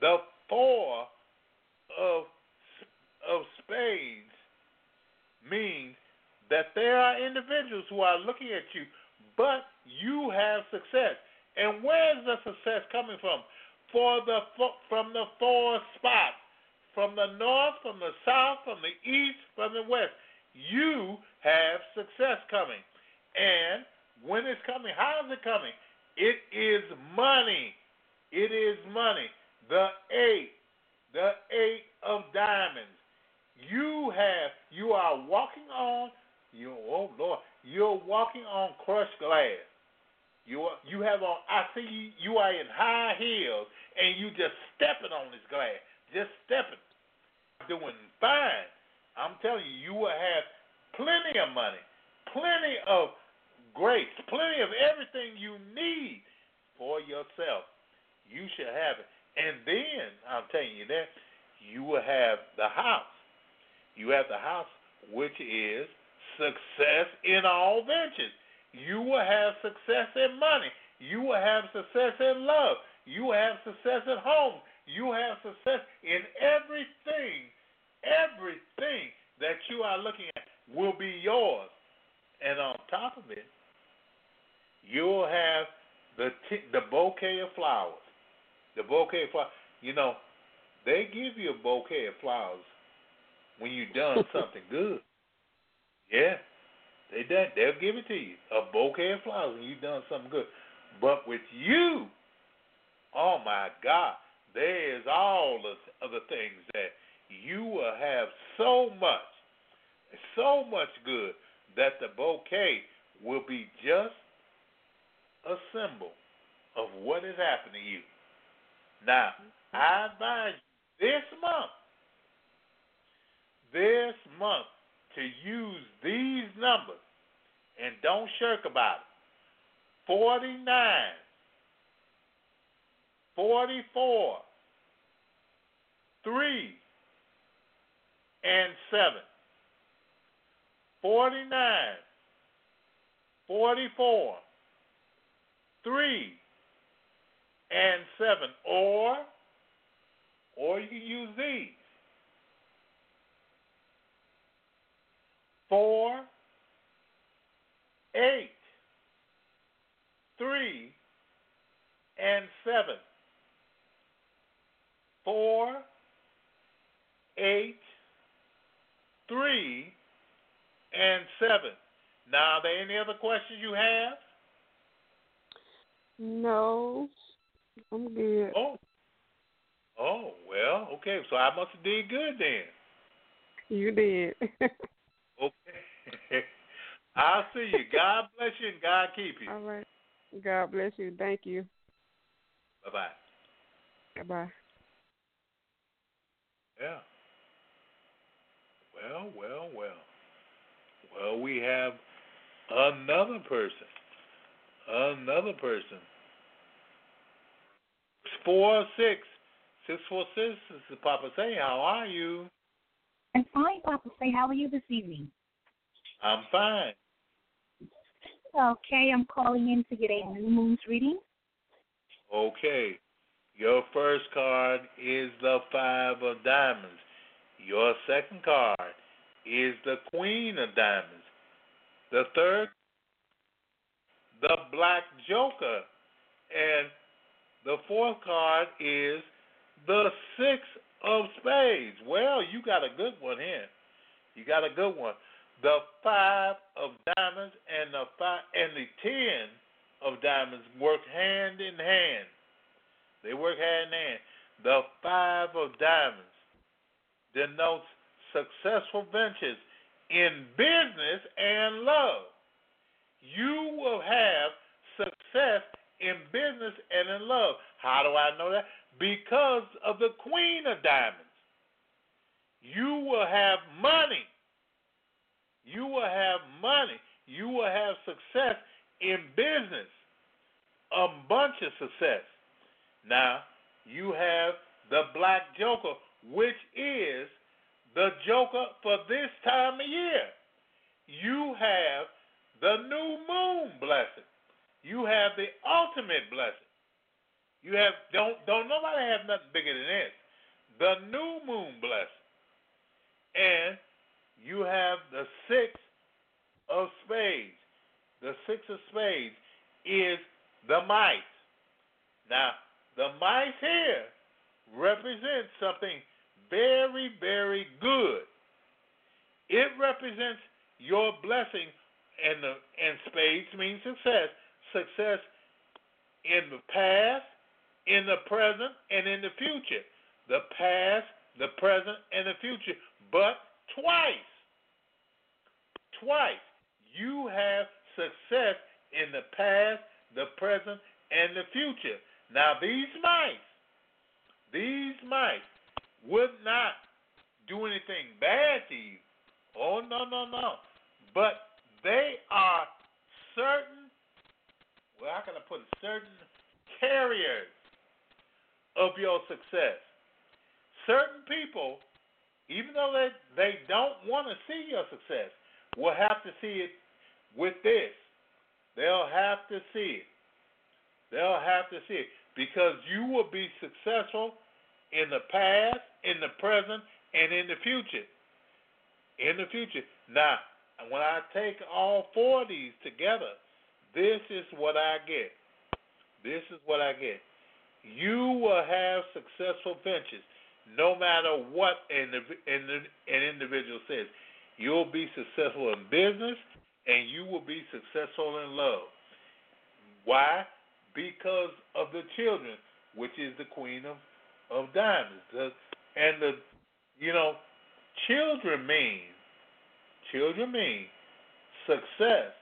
The four of of spades means that there are individuals who are looking at you, but you have success. And where is the success coming from? For the from the four spots, from the north, from the south, from the east, from the west. You have success coming. And when it's coming, how is it coming? It is money. It is money. The eight, the eight of diamonds. You have, you are walking on you oh Lord, you're walking on crushed glass. You are, you have on. I see you. You are in high heels, and you just stepping on this glass, just stepping, doing fine. I'm telling you, you will have plenty of money, plenty of grace, plenty of everything you need for yourself. You should have it, and then I'm telling you that you will have the house. You have the house, which is success in all ventures. You will have success in money. You will have success in love. You will have success at home. You have success in everything. Everything that you are looking at will be yours. And on top of it, you'll have the t- the bouquet of flowers. The bouquet of flowers. You know, they give you a bouquet of flowers when you've done something good. Yeah, they done. They'll give it to you a bouquet of flowers when you've done something good. But with you, oh my God, there is all the other things that you will have so much, so much good that the bouquet will be just a symbol of what has happened to you. Now, I advise you this month, this month, to use these numbers and don't shirk about it. 49, 44, 3, and 7. 49, 44, 3, and 7. Or, or you can use these. 4, 8, 3, and 7. 4, 8, 3, and 7. Now, are there any other questions you have? No, I'm good. Oh. Oh, well, okay. So I must have did good then. You did. okay. I'll see you. God bless you and God keep you. All right. God bless you. Thank you. Bye bye. Bye bye. Yeah. Well, well, well. Well, we have another person. Another person. Four six six four six. This is Papa Say. How are you? I'm fine, Papa Say. How are you this evening? I'm fine. Okay, I'm calling in to get a new moon's reading. Okay. Your first card is the Five of Diamonds. Your second card is the Queen of Diamonds. The third, the Black Joker. And the fourth card is the Six of Spades. Well, you got a good one here. You got a good one. The Five of Diamonds and the five and the Ten of Diamonds work hand in hand. They work hand in hand. The Five of Diamonds denotes successful ventures in business and love. You will have success in business and in love. How do I know that? Because of the Queen of Diamonds. You will have money. You will have money. You will have success in business. A bunch of success. Now, you have the Black Joker, which is the Joker for this time of year. You have the new moon blessing. You have the ultimate blessing. You have don't don't nobody have nothing bigger than this. The new moon blessing. And you have the six of spades. The six of spades is the mice. Now, the mice here represents something very, very good. It represents your blessing, and the and spades means success. Success in the past, in the present, and in the future. The past, the present, and the future. But twice. Twice. You have success in the past, the present, and the future. Now, these mice, these mice would not do anything bad to you. Oh, no, no, no. But they are certain, well, how can I put it, certain carriers of your success. Certain people, even though they, they don't want to see your success, will have to see it with this. They'll have to see it. They'll have to see it because you will be successful in the past, in the present, and in the future. In the future. Now, when I take all four of these together, this is what I get. This is what I get. You will have successful ventures. No matter what an, an individual says. You'll be successful in business and you will be successful in love. Why? Because of the children, which is the queen of, of diamonds. The, and the, you know, children mean, children mean success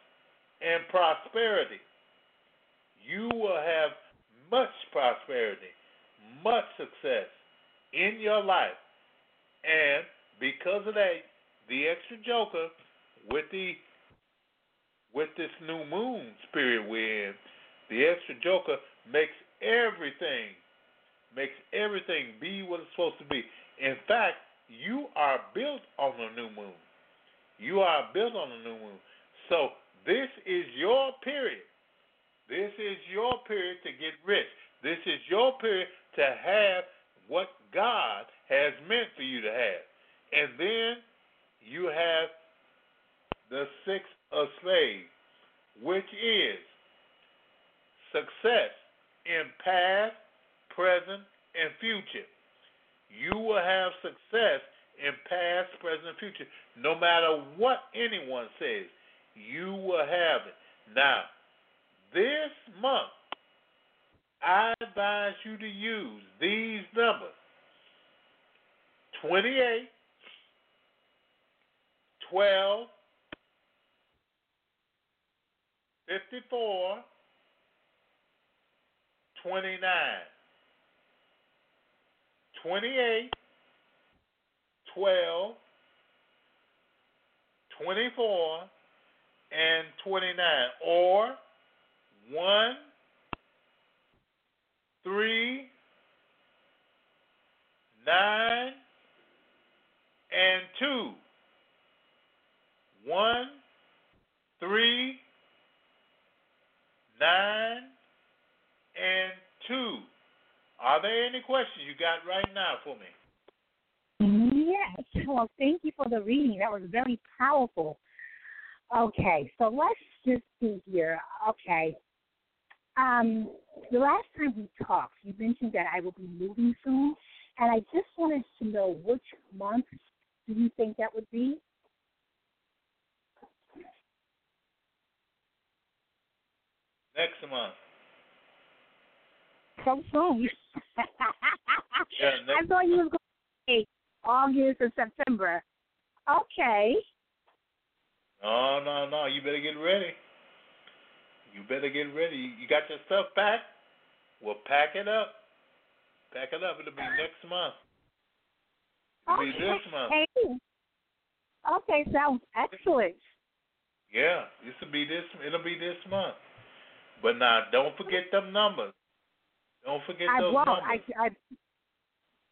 and prosperity. You will have much prosperity, much success in your life. And because of that, the extra joker with the with this new moon spirit we're in, the extra joker makes everything makes everything be what it's supposed to be. In fact, you are built on the new moon. You are built on the new moon. So this is your period. This is your period to get rich. This is your period to have what God has meant for you to have. And then you have the six of spades, which is success in past, present, and future. You will have success in past, present, and future. No matter what anyone says, you will have it. Now, this month, I advise you to use these numbers 28, 12, 54, 29. 28, 12, 24, and 29. Or 1, 3, 9, and 2. 1, 3, 9, and 2. Are there any questions you got right now for me? Yes. Well, thank you for the reading. That was very powerful. Okay, so let's just see here. Okay. Um, the last time we talked, you mentioned that I will be moving soon, and I just wanted to know which month do you think that would be? Next month. So soon. yeah, I thought you was going to say August or September. Okay. No, no, no. You better get ready. You better get ready. You got your stuff packed? Well, pack it up. Pack it up. It'll be next month. Okay. be this month. Okay, sounds excellent. Yeah, this will be this. It'll be this month. But now, don't forget them numbers. Don't forget I those won't. numbers. I, I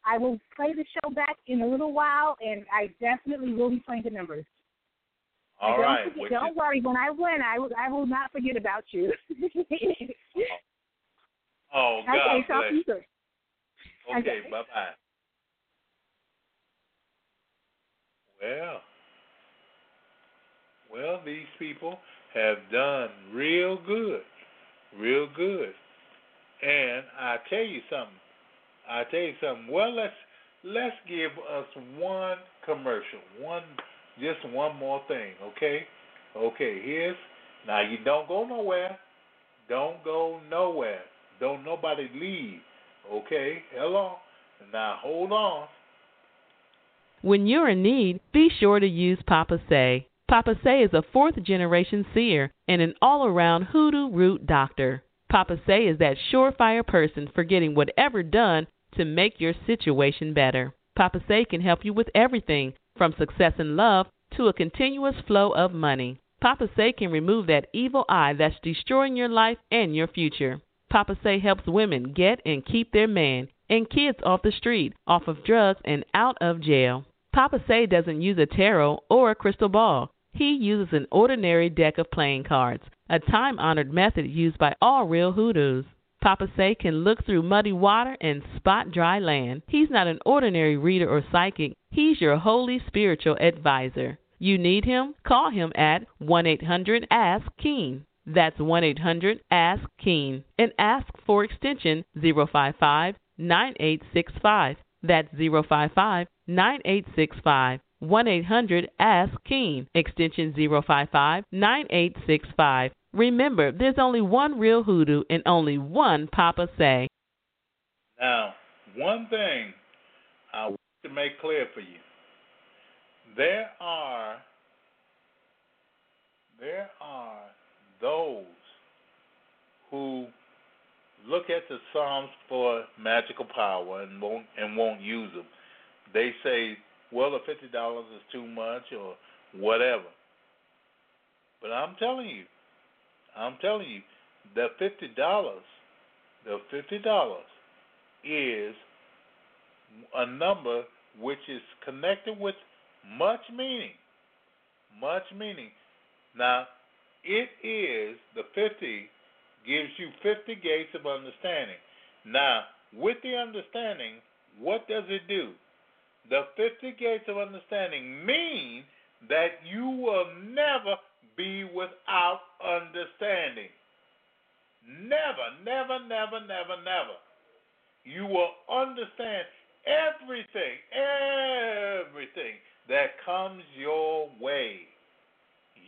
I will play the show back in a little while, and I definitely will be playing the numbers. All don't right. Forget, don't worry. When I win, I will. I will not forget about you. oh, God okay, bless. talk to you soon. Okay, Okay. bye bye. Well, well, these people have done real good, real good. And I tell you something. I tell you something. Well, let's let's give us one commercial, one just one more thing, okay? Okay, here's now you don't go nowhere. Don't go nowhere. Don't nobody leave. Okay? Hello? Now hold on. When you're in need, be sure to use Papa Say. Papa Say is a fourth generation seer and an all around hoodoo root doctor. Papa Say is that surefire person for getting whatever done to make your situation better. Papa Say can help you with everything from success in love to a continuous flow of money. Papa Say can remove that evil eye that's destroying your life and your future. Papa Say helps women get and keep their man and kids off the street, off of drugs, and out of jail. Papa Say doesn't use a tarot or a crystal ball. He uses an ordinary deck of playing cards, a time honored method used by all real hoodoos. Papa Say can look through muddy water and spot dry land. He's not an ordinary reader or psychic, he's your holy spiritual advisor. You need him? Call him at 1 800 Ask Keen. That's 1 800 Ask Keen and ask for extension 055 9865. That's 055 9865. 1 800 Ask Keen, extension 055 9865. Remember, there's only one real hoodoo and only one Papa Say. Now, one thing I want to make clear for you. There are there are those who look at the Psalms for magical power and won't and won't use them. They say, well, the fifty dollars is too much or whatever. But I'm telling you, I'm telling you, the fifty dollars, the fifty dollars is a number which is connected with much meaning. Much meaning. Now, it is the 50 gives you 50 gates of understanding. Now, with the understanding, what does it do? The 50 gates of understanding mean that you will never be without understanding. Never, never, never, never, never. You will understand everything, everything that comes your way.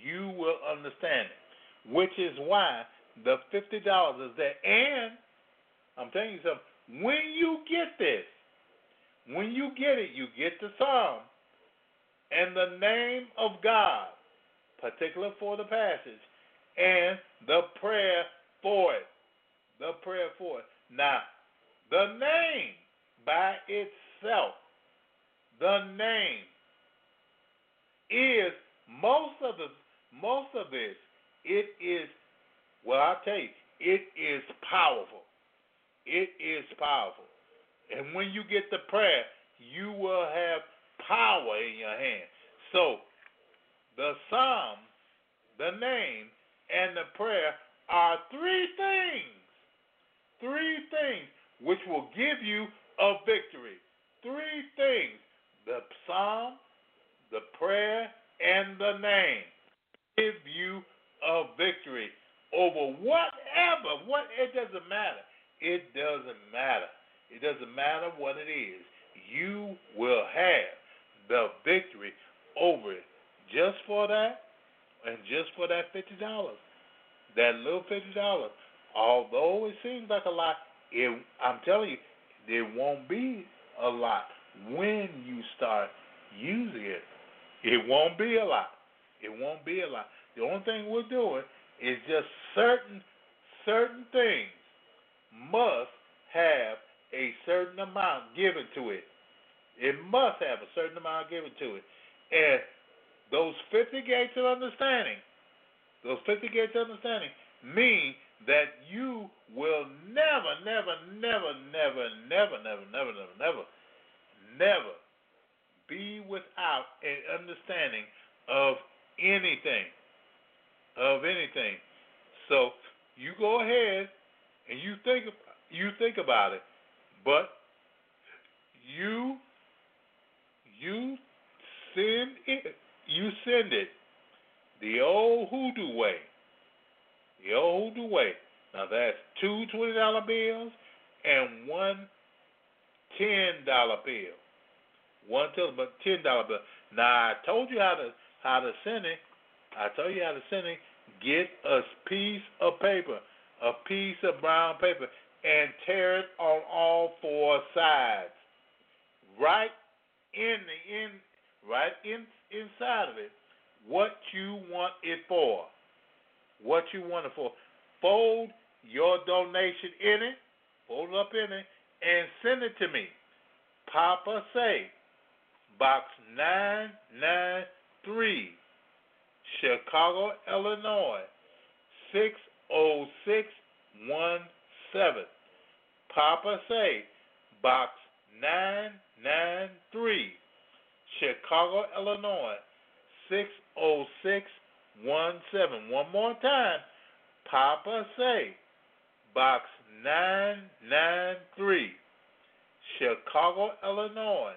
You will understand it, which is why the fifty dollars is there. And I'm telling you something. When you get this, when you get it, you get the psalm and the name of God, particular for the passage, and the prayer for it. The prayer for it. Now, the name by itself, the name is most of the most of this. It is well, I'll tell you, it is powerful. It is powerful. And when you get the prayer, you will have power in your hand. So, the psalm, the name, and the prayer are three things. Three things which will give you a victory. Three things the psalm, the prayer, and the name give you a victory over whatever. What it doesn't matter. It doesn't matter. It doesn't matter what it is. You will have the victory over it. Just for that, and just for that fifty dollars, that little fifty dollars. Although it seems like a lot, it, I'm telling you, there won't be a lot when you start using it. It won't be a lot. It won't be a lot. The only thing we're doing is just certain certain things must have a certain amount given to it. It must have a certain amount given to it. And those 50 gates of understanding, those 50 gates of understanding mean that you will never, never, never, never, never, never, never, never, never, never be without an understanding of anything of anything. So you go ahead and you think you think about it, but you you send it you send it the old hoodoo way. The old hoodoo way. Now that's two twenty dollar bills and one ten dollar bill. One ten dollar bill. Now I told you how to how to send it I tell you how to send it. Get a piece of paper, a piece of brown paper, and tear it on all four sides. Right in the in, right in inside of it, what you want it for. What you want it for. Fold your donation in it, fold it up in it, and send it to me. Papa say, box nine nine three. Chicago, Illinois, 60617. Papa Say, Box 993, Chicago, Illinois, 60617. One more time. Papa Say, Box 993, Chicago, Illinois,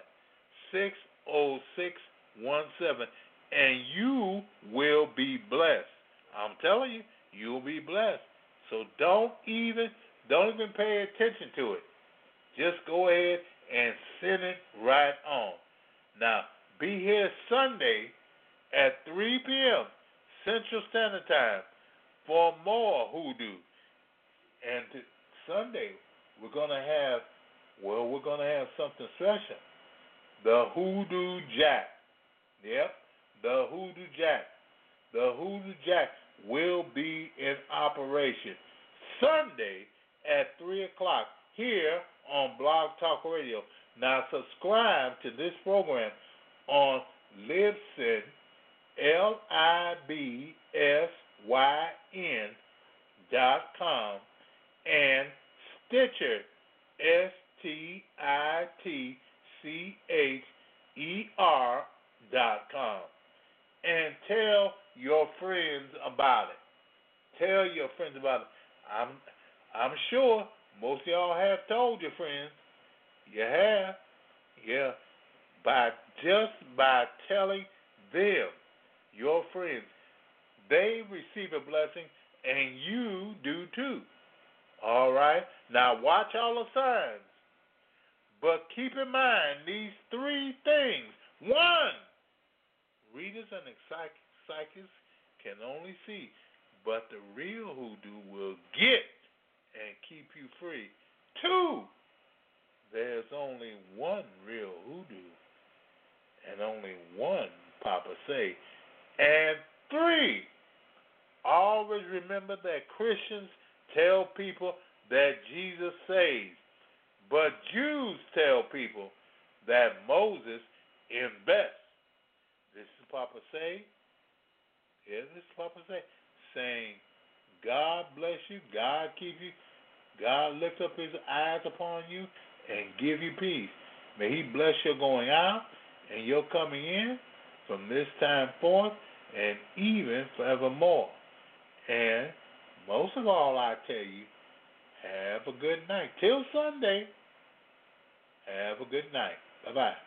60617 and you will be blessed. I'm telling you, you'll be blessed. So don't even don't even pay attention to it. Just go ahead and send it right on. Now, be here Sunday at 3 p.m. Central Standard Time for more hoodoo. And t- Sunday, we're to have, well, we're to have something special. The Hoodoo Jack. Yep, the Hoodoo Jack. The Hoodoo Jack will be in operation Sunday at 3 o'clock here on Blog Talk Radio. Now, subscribe to this program on Libsyn, L I B S Y N dot com, and Stitcher, S T I T C H E R dot com. And tell your friends about it. Tell your friends about it. I'm I'm sure most of y'all have told your friends. You have. Yeah. By just by telling them, your friends, they receive a blessing and you do too. All right? Now watch all the signs. But keep in mind these three things. One, readers and psychics can only see, but the real hoodoo will get and keep you free. Two, there's only one real hoodoo and only one Papa Say. And three, always remember that Christians tell people that Jesus saves, but Jews tell people that Moses invests. This is Papa Say. Yeah, this is Papa Say. Saying, God bless you, God keep you, God lift up his eyes upon you and give you peace. May he bless your going out and your coming in from this time forth and even forevermore. And most of all, I tell you, have a good night. Till Sunday, have a good night. Bye bye.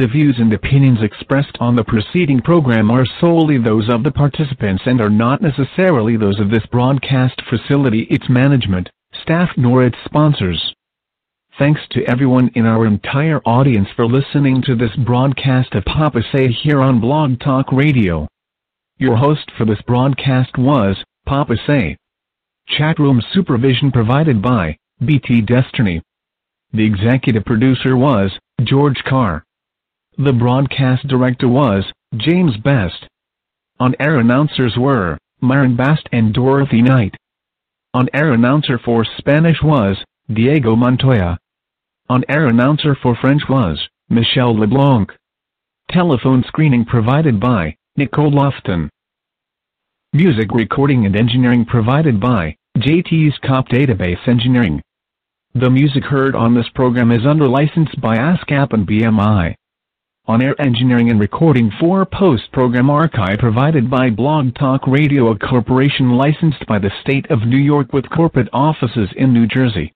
The views and opinions expressed on the preceding program are solely those of the participants and are not necessarily those of this broadcast facility, its management, staff, nor its sponsors. Thanks to everyone in our entire audience for listening to this broadcast of Papa Say here on Blog Talk Radio. Your host for this broadcast was Papa Say. Chatroom supervision provided by BT Destiny. The executive producer was George Carr. The broadcast director was James Best. On-air announcers were Myron Bast and Dorothy Knight. On-air announcer for Spanish was Diego Montoya. On-air announcer for French was Michel LeBlanc. Telephone screening provided by Nicole Lofton. Music recording and engineering provided by JT's Cop Database Engineering. The music heard on this program is under license by ASCAP and BMI. On-air engineering and recording for post-program archive provided by Blog Talk Radio a corporation licensed by the state of New York with corporate offices in New Jersey.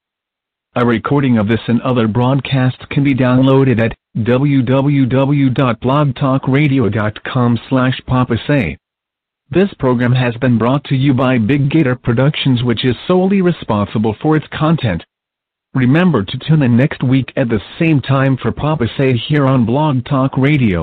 A recording of this and other broadcasts can be downloaded at www.blogtalkradio.com slash papasay. This program has been brought to you by Big Gator Productions which is solely responsible for its content. Remember to tune in next week at the same time for Papa Say here on Blog Talk Radio.